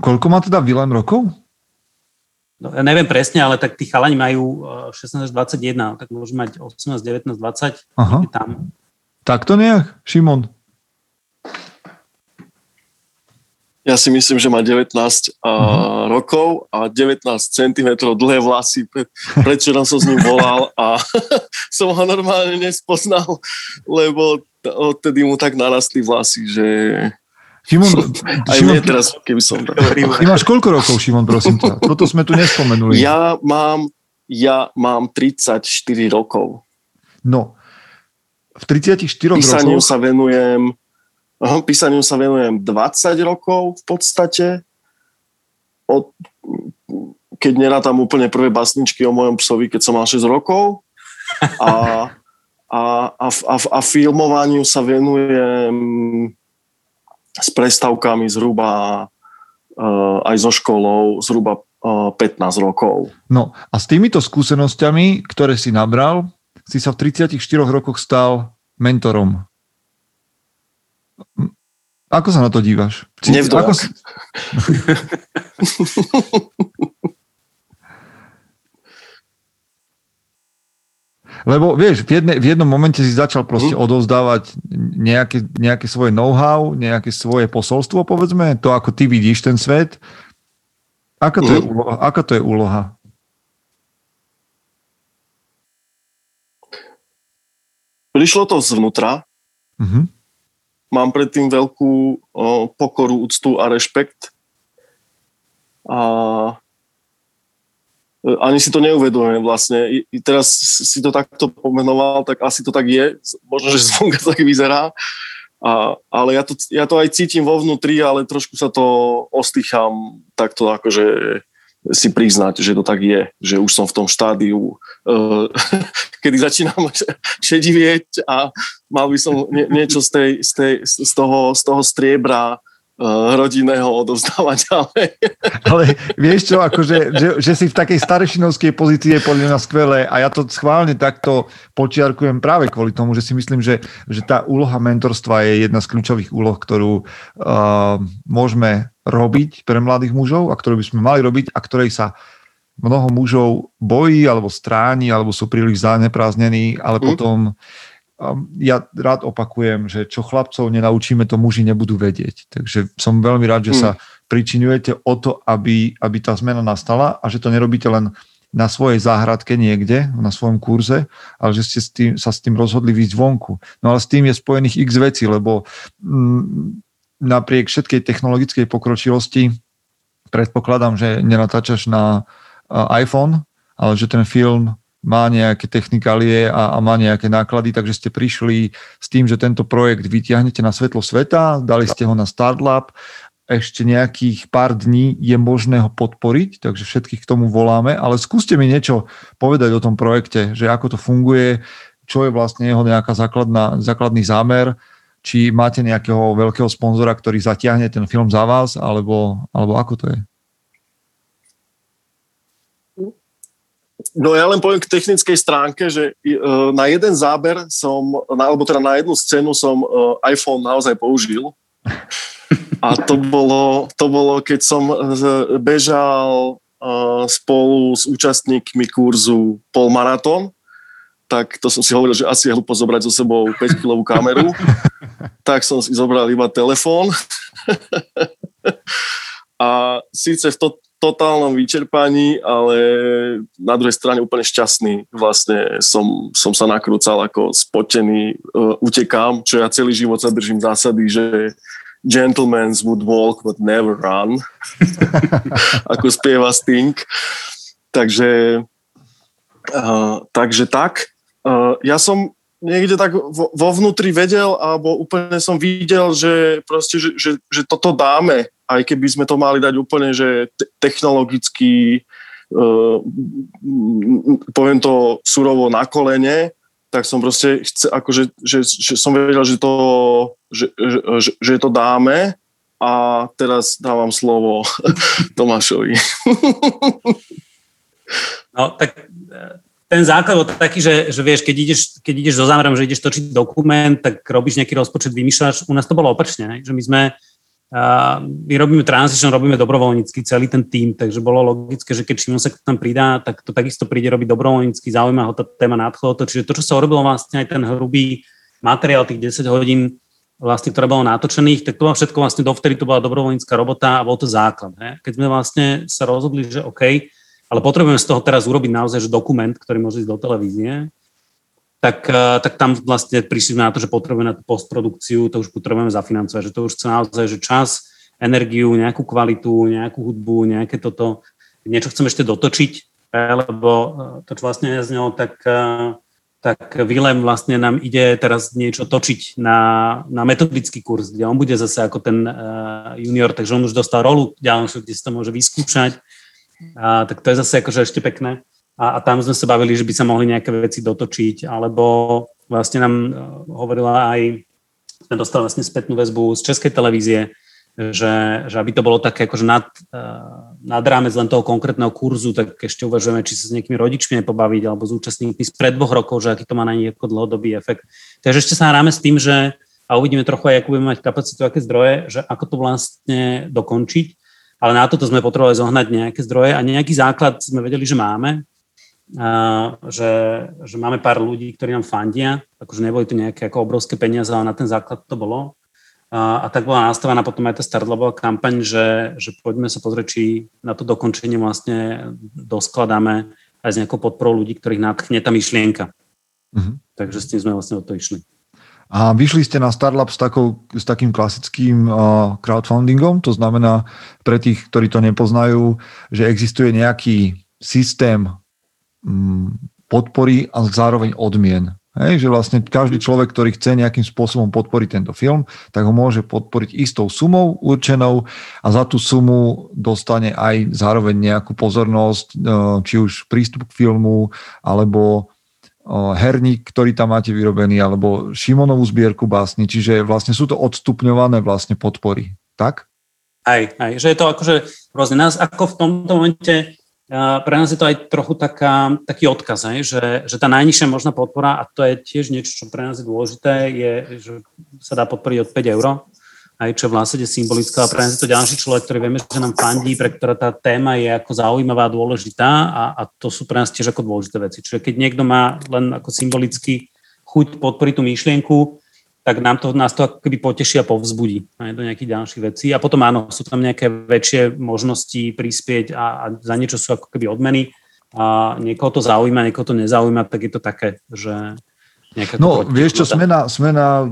koľko má teda Vilem rokov?
No, ja neviem presne, ale tak tí chalani majú 16 až 21, tak môžu mať 18, 19, 20. Aha. Tam.
Tak to nejak, Šimon?
Ja si myslím, že má 19 uh, rokov a 19 cm dlhé vlasy. Predvčerom som s ním volal a som ho normálne nespoznal, lebo odtedy mu tak narastli vlasy, že
Šimon,
Aj Šimon, teraz, keby som...
Ty máš koľko rokov, Šimon, prosím ťa? Toto sme tu nespomenuli.
Ja mám, ja mám 34 rokov.
No, v 34
písaniu
rokoch...
sa venujem, aha, písaniu sa venujem 20 rokov v podstate. Od, keď nerátam úplne prvé basničky o mojom psovi, keď som mal 6 rokov. A, a, a, a, a filmovaniu sa venujem s prestavkami zhruba uh, aj so školou zhruba uh, eh, 15 rokov.
No a s týmito skúsenosťami, ktoré si nabral, si sa v 34 rokoch stal mentorom. Ako sa na to dívaš?
Nevdojak. Ako si...
Lebo vieš, v, jedne, v jednom momente si začal proste mm. odovzdávať nejaké, nejaké svoje know-how, nejaké svoje posolstvo, povedzme, to ako ty vidíš ten svet. Aká to, mm. je, mhm. úloha, aká to je úloha?
Prišlo to zvnútra. Mm-hmm. Mám predtým veľkú o, pokoru, úctu a rešpekt. A ani si to neuvedomujem vlastne. I teraz si to takto pomenoval, tak asi to tak je. Možno, že zvonka tak vyzerá. A, ale ja to, ja to aj cítim vo vnútri, ale trošku sa to ostýcham takto akože si priznať, že to tak je, že už som v tom štádiu, uh, kedy začínam šedivieť a mal by som nie, niečo z, tej, z, tej, z, toho, z toho striebra rodinného odovzdávať ďalej.
Ale vieš čo, akože, že, že si v takej starešinovskej pozícii je podľa mňa skvelé a ja to schválne takto počiarkujem práve kvôli tomu, že si myslím, že, že tá úloha mentorstva je jedna z kľúčových úloh, ktorú uh, môžeme robiť pre mladých mužov a ktorú by sme mali robiť a ktorej sa mnoho mužov bojí alebo stráni alebo sú príliš zanepráznení, ale mm. potom ja rád opakujem, že čo chlapcov nenaučíme, to muži nebudú vedieť. Takže som veľmi rád, že sa hm. pričinujete o to, aby, aby tá zmena nastala a že to nerobíte len na svojej záhradke niekde, na svojom kurze, ale že ste s tým, sa s tým rozhodli výjsť vonku. No ale s tým je spojených x vecí, lebo m, napriek všetkej technologickej pokročilosti predpokladám, že nenatáčaš na iPhone, ale že ten film má nejaké technikálie a, a má nejaké náklady, takže ste prišli s tým, že tento projekt vytiahnete na svetlo sveta, dali ste ho na Startlab ešte nejakých pár dní je možné ho podporiť, takže všetkých k tomu voláme, ale skúste mi niečo povedať o tom projekte, že ako to funguje, čo je vlastne jeho nejaká základná, základný zámer, či máte nejakého veľkého sponzora, ktorý zatiahne ten film za vás, alebo, alebo ako to je?
No ja len poviem k technickej stránke, že uh, na jeden záber som, alebo teda na jednu scénu som uh, iPhone naozaj použil. A to bolo, to bolo keď som bežal uh, spolu s účastníkmi kurzu polmaratón, tak to som si hovoril, že asi je hlúpo zobrať so sebou 5-kilovú kameru. tak som si zobral iba telefón. a síce v, to, totálnom vyčerpaní, ale na druhej strane úplne šťastný. Vlastne som, som sa nakrúcal ako spotený, uh, utekám, čo ja celý život sa držím zásady, že gentlemen would walk but never run, ako spieva Sting. Takže, uh, takže tak. Uh, ja som niekde tak vo, vo vnútri vedel, alebo úplne som videl, že proste, že, že, že toto dáme aj keby sme to mali dať úplne, že technologicky, uh, poviem to surovo na kolene, tak som proste, chce, akože, že, že som vedel, že to, že, že, že to dáme a teraz dávam slovo Tomášovi.
no, tak e, ten základ bol taký, že, že vieš, keď ideš, keď ideš so zámerom, že ideš točiť dokument, tak robíš nejaký rozpočet, vymýšľaš. U nás to bolo opačne, ne? že my sme my robíme transition, robíme dobrovoľnícky celý ten tým, takže bolo logické, že keď Šimon sa tam pridá, tak to takisto príde robiť dobrovoľnícky, zaujíma ho tá téma nadchlo to. Čiže to, čo sa urobilo vlastne aj ten hrubý materiál, tých 10 hodín, vlastne, ktoré bolo natočených, tak to bolo všetko vlastne dovtedy to bola dobrovoľnícka robota a bol to základ. He? Keď sme vlastne sa rozhodli, že OK, ale potrebujeme z toho teraz urobiť naozaj že dokument, ktorý môže ísť do televízie, tak, eh, tak tam vlastne prišli na to, že potrebujeme na tú postprodukciu, to už potrebujeme zafinancovať, že to už chce naozaj, že čas, energiu, nejakú kvalitu, nejakú hudbu, nejaké toto, niečo chceme ešte dotočiť, eh, lebo eh, to, čo vlastne neznelo, tak, tak Willem vlastne nám ide teraz niečo točiť na, na metodický kurz, kde on bude zase ako ten junior, takže on už dostal rolu ďalšiu, kde si to môže vyskúšať. A, tak to je zase akože ešte pekné a, a tam sme sa bavili, že by sa mohli nejaké veci dotočiť, alebo vlastne nám e, hovorila aj, sme dostali vlastne spätnú väzbu z Českej televízie, že, že aby to bolo také akože nad, e, nad rámec len toho konkrétneho kurzu, tak ešte uvažujeme, či sa s nejakými rodičmi nepobaviť alebo s účastníkmi z pred dvoch rokov, že aký to má na nich dlhodobý efekt. Takže ešte sa hráme s tým, že a uvidíme trochu aj, ako budeme mať kapacitu, aké zdroje, že ako to vlastne dokončiť. Ale na toto sme potrebovali zohnať nejaké zdroje a nejaký základ sme vedeli, že máme že, že máme pár ľudí, ktorí nám fandia, akože neboli to nejaké ako obrovské peniaze, ale na ten základ to bolo. A, a tak bola nastavená potom aj tá startlabová kampaň, že, že poďme sa pozrieť, či na to dokončenie vlastne doskladáme aj s nejakou podporou ľudí, ktorých nadchne tá myšlienka. Mm-hmm. Takže s tým sme vlastne o to išli.
A vyšli ste na Startup s, takou, s takým klasickým uh, crowdfundingom, to znamená pre tých, ktorí to nepoznajú, že existuje nejaký systém podpory a zároveň odmien. Hej, že vlastne každý človek, ktorý chce nejakým spôsobom podporiť tento film, tak ho môže podporiť istou sumou určenou a za tú sumu dostane aj zároveň nejakú pozornosť, e, či už prístup k filmu, alebo e, herník, ktorý tam máte vyrobený, alebo Šimonovú zbierku básni, čiže vlastne sú to odstupňované vlastne podpory, tak?
Aj, aj, že je to akože rôzne. Nás ako v tomto momente pre nás je to aj trochu taká, taký odkaz, aj, že, že tá najnižšia možná podpora, a to je tiež niečo, čo pre nás je dôležité, je, že sa dá podporiť od 5 eur, aj čo v zásade symbolická. A pre nás je to ďalší človek, ktorý vieme, že nám fandí, pre ktorá tá téma je ako zaujímavá a dôležitá a, a to sú pre nás tiež ako dôležité veci. Čiže keď niekto má len ako symbolicky chuť podporiť tú myšlienku, tak nám to, nás to ako keby poteší a povzbudí aj do nejakých ďalších vecí. A potom áno, sú tam nejaké väčšie možnosti prispieť a, a za niečo sú ako keby odmeny a niekoho to zaujíma, niekoho to nezaujíma, tak je to také, že
No, vieš čo, sme na, sme na,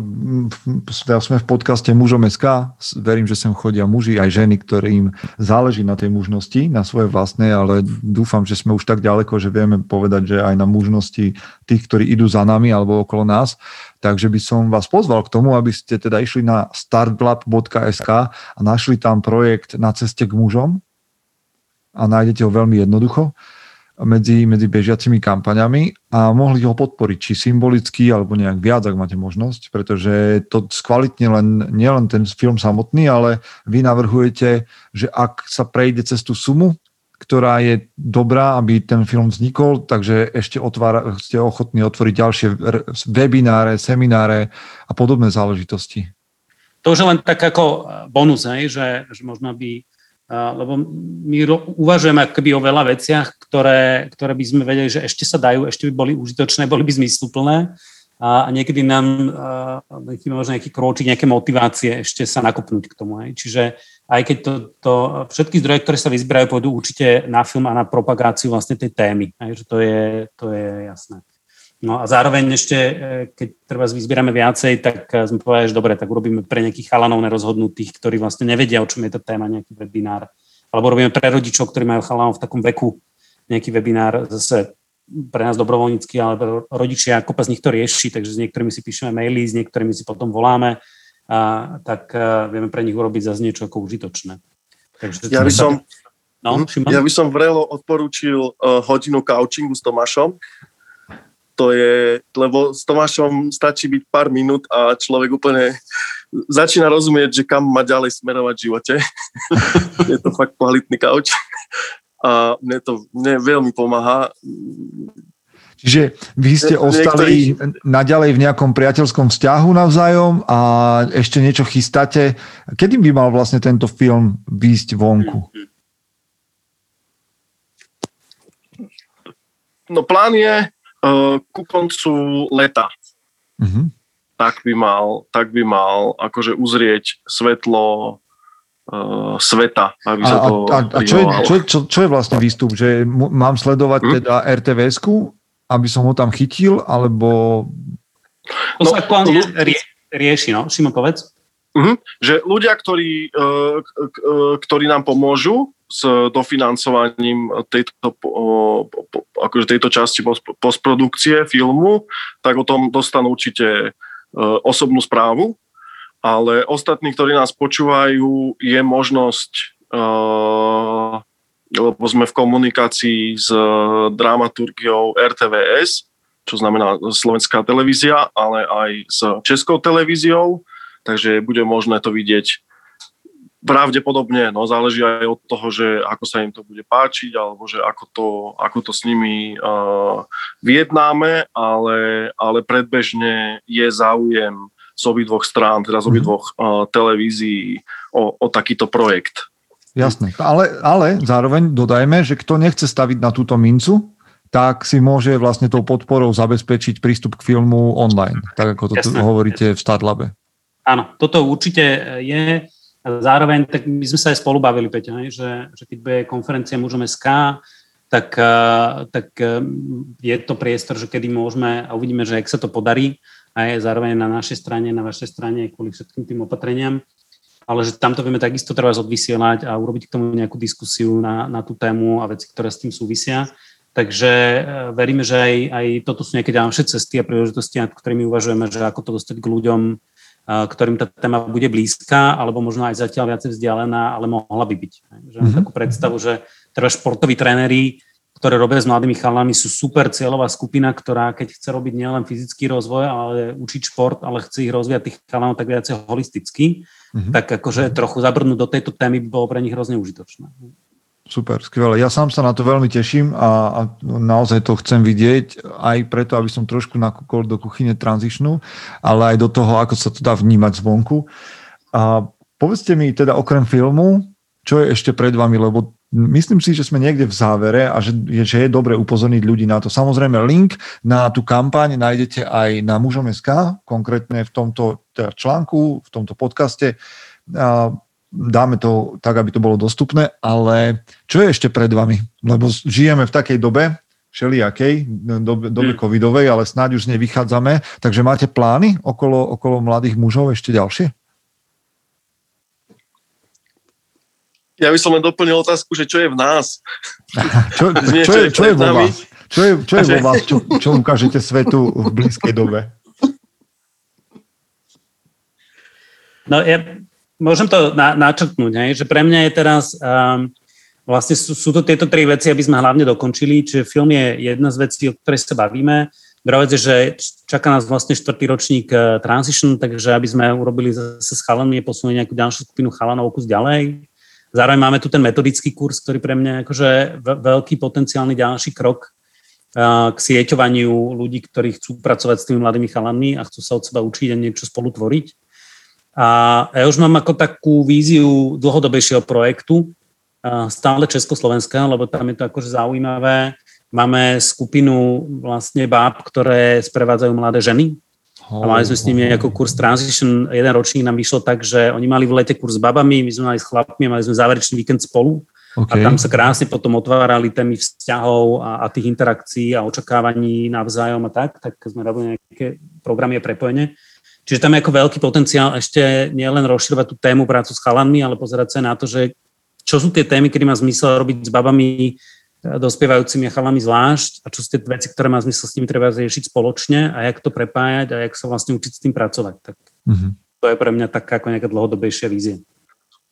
teda sme v podcaste Mužom SK, verím, že sem chodia muži aj ženy, ktorým záleží na tej mužnosti, na svoje vlastné, ale dúfam, že sme už tak ďaleko, že vieme povedať, že aj na mužnosti tých, ktorí idú za nami alebo okolo nás. Takže by som vás pozval k tomu, aby ste teda išli na startlab.sk a našli tam projekt Na ceste k mužom a nájdete ho veľmi jednoducho medzi, medzi bežiacimi kampaňami a mohli ho podporiť, či symbolicky, alebo nejak viac, ak máte možnosť, pretože to skvalitne len, nielen ten film samotný, ale vy navrhujete, že ak sa prejde cez tú sumu, ktorá je dobrá, aby ten film vznikol, takže ešte otvára, ste ochotní otvoriť ďalšie webináre, semináre a podobné záležitosti.
To už je len tak ako bonus, hej, že, že možno by lebo my uvažujeme akoby o veľa veciach, ktoré, ktoré by sme vedeli, že ešte sa dajú, ešte by boli užitočné, boli by zmysluplné a, a niekedy nám uh, chýba možno nejaký krôčik, nejaké motivácie ešte sa nakopnúť k tomu. Hej. Čiže aj keď to, to, všetky zdroje, ktoré sa vyzberajú, pôjdu určite na film a na propagáciu vlastne tej témy. Hej, že to je, to je jasné. No a zároveň ešte, e, keď treba vyzbierame viacej, tak e, sme povedali, že dobre, tak urobíme pre nejakých chalanov nerozhodnutých, ktorí vlastne nevedia, o čom je tá téma, nejaký webinár. Alebo robíme pre rodičov, ktorí majú chalanov v takom veku, nejaký webinár zase pre nás dobrovoľnícky, ale rodičia, kopa z nich to rieši, takže s niektorými si píšeme maily, s niektorými si potom voláme, a, tak a, vieme pre nich urobiť zase niečo ako užitočné. Takže
Ja by som,
No,
Mhm.
Šimon?
ja by som vrelo odporúčil uh, hodinu couchingu s Tomášom. To je, lebo s Tomášom stačí byť pár minút a človek úplne začína rozumieť, že kam má ďalej smerovať v živote. je to fakt kvalitný couch. A mne to mne veľmi pomáha.
Čiže vy ste ostali naďalej v nejakom priateľskom vzťahu navzájom a ešte niečo chystáte. Kedy by mal vlastne tento film výjsť vonku?
No plán je ku koncu leta.
Mhm.
tak by mal, tak by mal akože uzrieť svetlo uh, sveta, aby
A,
sa
a,
to
a, a čo, je, čo, čo, čo je vlastne výstup? Že mám sledovať
Hm?
teda RTVS-ku, aby som ho tam chytil, alebo...
To
No,
sa aktuálne rie, rieši, no. Šimon, povedz.
Mhm. Že ľudia, ktorí, uh, k- uh, ktorí nám pomôžu s dofinancovaním tejto, akože tejto časti post- postprodukcie filmu, tak o tom dostanú určite uh, osobnú správu, ale ostatní, ktorí nás počúvajú, je možnosť, uh, lebo sme v komunikácii s uh, dramaturgiou RTVS, čo znamená slovenská televízia, ale aj s českou televíziou, takže bude možné to vidieť pravdepodobne, no záleží aj od toho, že ako sa im to bude páčiť, alebo že ako to, ako to s nimi uh, vyjednáme, ale, ale predbežne je záujem z obidvoch strán, teda z obidvoch uh, televízií o, o takýto projekt.
Jasné. Ale, ale zároveň dodajme, že kto nechce staviť na túto mincu, tak si môže vlastne tou podporou zabezpečiť prístup k filmu online, tak ako to tu
Jasné.
hovoríte v Startlabe.
Áno, toto určite je. Zároveň, tak my sme sa aj spolu bavili, Peťo, že, že keď bude konferencia Mužom SK, tak, eh, tak eh, je to priestor, že kedy môžeme a uvidíme, že ak sa to podarí, aj zároveň na našej strane, na vašej strane, kvôli všetkým tým opatreniam, ale že tamto vieme takisto treba odvysielať a urobiť k tomu nejakú diskusiu na, na tú tému a veci, ktoré s tým súvisia. Takže eh, veríme, že aj, aj toto sú nejaké ďalšie cesty a príležitosti, nad ktorými uvažujeme, že ako to dostať k ľuďom, a ktorým tá téma bude blízka, alebo možno aj zatiaľ viacej vzdialená, ale mohla by byť. Že mám
Mhm.
takú predstavu, že treba športoví tréneri, ktoré robia s mladými chalami, sú super cieľová skupina, ktorá keď chce robiť nielen fyzický rozvoj, ale učiť šport, ale chce ich rozvíjať tých chalanov tak viacej holisticky,
Mhm.
tak akože trochu zabrnúť do tejto témy by bolo pre nich hrozne užitočné.
Super, skvelé. Ja sám sa na to veľmi teším a, a naozaj to chcem vidieť aj preto, aby som trošku nakúkol do kuchyne tranzitionu, ale aj do toho, ako sa to dá vnímať zvonku. A povedzte mi teda okrem filmu, čo je ešte pred vami, lebo myslím si, že sme niekde v závere a že, že je dobre upozorniť ľudí na to. Samozrejme, link na tú kampaň nájdete aj na mužom.sk, konkrétne v tomto teda článku, v tomto podcaste. A dáme to tak, aby to bolo dostupné, ale čo je ešte pred vami? Lebo žijeme v takej dobe, všelijakej dobe, dobe
Hmm.
covidovej, ale snáď už z nej vychádzame. Takže máte plány okolo, okolo mladých mužov ešte ďalšie?
Ja by som len doplnil otázku, že čo je v nás.
Čo,
Nie,
čo,
čo
je, čo je vo vás? Čo je, čo je vo vás, čo, čo ukážete svetu v blízkej dobe?
No ja môžem to na, načrtnúť, hej, že pre mňa je teraz, um, vlastne sú, sú to tieto tri veci, aby sme hlavne dokončili, čiže film je jedna z vecí, o ktorej sa bavíme. Druhá vec je, že čaká nás vlastne štvrtý ročník uh, Transition, takže aby sme urobili zase s chalanmi, posunuli nejakú ďalšiu skupinu chalanov kus ďalej. Zároveň máme tu ten metodický kurz, ktorý pre mňa je akože ve- veľký potenciálny ďalší krok uh, k sieťovaniu ľudí, ktorí chcú pracovať s tými mladými chalanmi a chcú sa od seba učiť a niečo spolu tvoriť. A ja už mám ako takú víziu dlhodobejšieho projektu, a stále Československa, lebo tam je to akože zaujímavé. Máme skupinu vlastne báb, ktoré sprevádzajú mladé ženy. A mali sme s nimi ako kurz Transition, jeden ročník nám vyšlo tak, že oni mali v lete kurz s babami, my sme mali s chlapmi, mali sme záverečný víkend spolu. A
Okay.
tam sa krásne potom otvárali témy vzťahov a, a tých interakcií a očakávaní navzájom a tak, tak sme robili nejaké programy a prepojenie. Čiže tam je ako veľký potenciál ešte nielen rozširovať tú tému prácu s chalanmi, ale pozerať sa na to, že čo sú tie témy, kedy má zmysel robiť s babami, e, dospievajúcimi a chalami zvlášť a čo sú tie veci, ktoré má zmysel s nimi treba riešiť spoločne a jak to prepájať a jak sa vlastne učiť s tým pracovať. Tak
Mhm.
to je pre mňa taká ako nejaká dlhodobejšia vízia.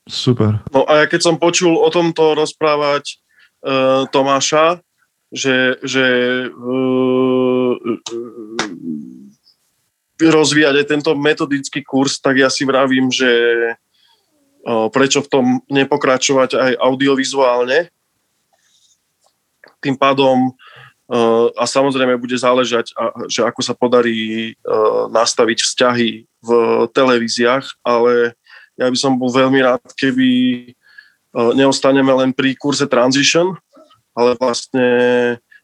Super.
No a ja keď som počul o tomto rozprávať uh, Tomáša, že, že uh, rozvíjať aj tento metodický kurz, tak ja si vravím, že prečo v tom nepokračovať aj audiovizuálne. Tým pádom a samozrejme bude záležať, že ako sa podarí nastaviť vzťahy v televíziách, ale ja by som bol veľmi rád, keby neostaneme len pri kurze Transition, ale vlastne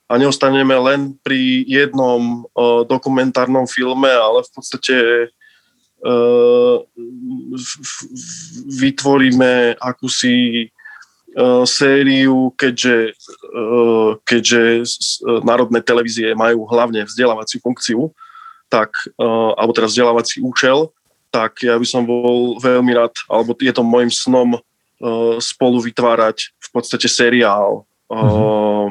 a neostaneme len pri jednom uh, dokumentárnom filme, ale v podstate uh, v- v- vytvoríme akúsi uh, sériu, keďže, uh, keďže národné televízie majú hlavne vzdelávaciu funkciu, tak, uh, alebo teraz vzdelávací účel, tak ja by som bol veľmi rád, alebo je to môjim snom uh, spolu vytvárať v podstate seriál uh,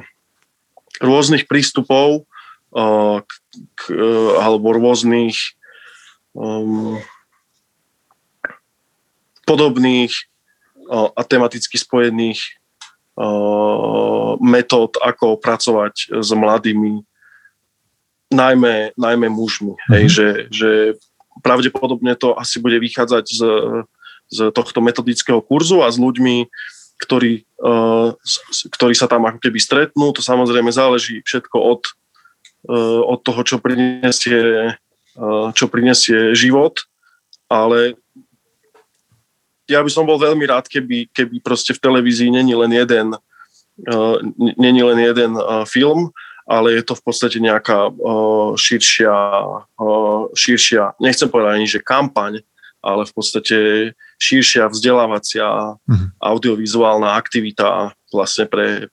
rôznych prístupov uh, k, k, uh, alebo rôznych um, podobných uh, a tematicky spojených uh, metód, ako pracovať s mladými, najmä, najmä mužmi. Mm-hmm. Hej, že, že pravdepodobne to asi bude vychádzať z, z tohto metodického kurzu a s ľuďmi, ktorí, s- ktorí sa tam ako keby stretnú. To samozrejme záleží všetko od, uh, od toho, čo prinesie, uh, čo prinesie život, ale ja by som bol veľmi rád, keby, keby proste v televízii není len jeden, není len jeden film, ale je to v podstate nejaká širšia, širšia, nechcem povedať ani, že kampaň, ale v podstate širšia vzdelávacia
Mhm.
audiovizuálna aktivita vlastne pre,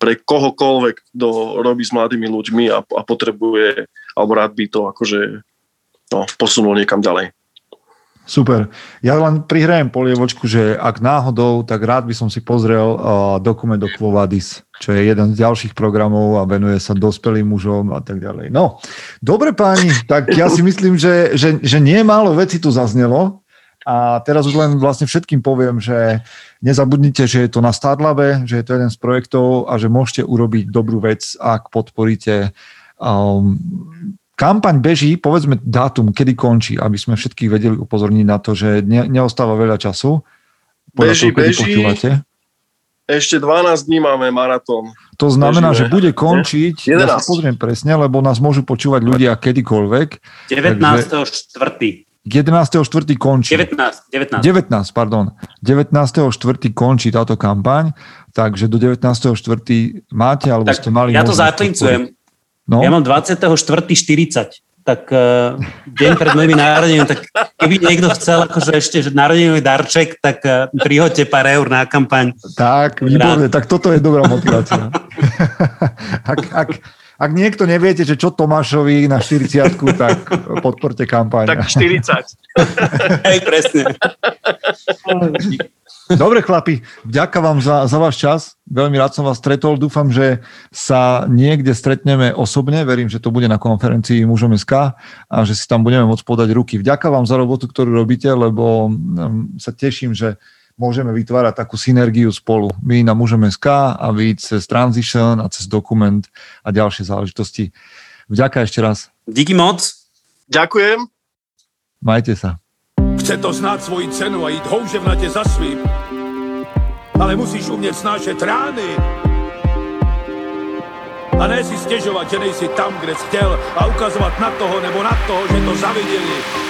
pre kohokoľvek, kto robí s mladými ľuďmi a, a potrebuje, alebo rád by to akože no, posunul niekam ďalej.
Super. Ja len prihrajem polievočku, že ak náhodou, tak rád by som si pozrel uh, dokument o Quo Vadis, čo je jeden z ďalších programov a venuje sa dospelým mužom a tak ďalej. No, dobre páni, tak ja si myslím, že, že, že nie málo veci tu zaznelo a teraz už len vlastne všetkým poviem, že nezabudnite, že je to na Starlabe, že je to jeden z projektov a že môžete urobiť dobrú vec, ak podporíte um, kampaň beží, povedzme dátum, kedy končí, aby sme všetkých vedeli upozorniť na to, že ne, neostáva veľa času. Podľa
Beží,
toho, kedy
beží.
počúvate.
Ešte 12 dní máme maratón.
To znamená,
Bežíme.
že bude končiť, ja
11.
sa pozriem presne, lebo nás môžu počúvať ľudia kedykoľvek.
19.4.
11.4. končí.
19. 19.
19, pardon. 19.4. končí táto kampaň, takže do 19.4. máte, alebo
Tak
ste mali...
ja to zaklincujem.
No,
Ja mám 24.40. tak uh, deň pred mojimi narodenými, tak keby niekto chcel akože ešte že narodenový darček, tak uh, prihoďte pár eur na kampaň.
Tak, výborne, tak toto je dobrá motivácia. ak, ak, ak niekto neviete, že čo Tomášovi na 40 tak podporte kampaň.
Tak 40.
Hej, presne.
Dobre chlapi, vďaka vám za, za váš čas. Veľmi rád som vás stretol. Dúfam, že sa niekde stretneme osobne. Verím, že to bude na konferencii mužom SK a že si tam budeme môcť podať ruky. Vďaka vám za robotu, ktorú robíte, lebo um, sa teším, že môžeme vytvárať takú synergiu spolu. My na mužom SK a vy cez Transition a cez dokument a ďalšie záležitosti. Vďaka ešte raz.
Díky moc.
Ďakujem.
Majte sa.
Chce to znát svoji cenu a jít houževnatě za svým. Ale musíš umět snášet rány. A ne si stěžovat, že nejsi tam, kde jsi chtěl a ukazovat na toho nebo na toho, že to zaviděli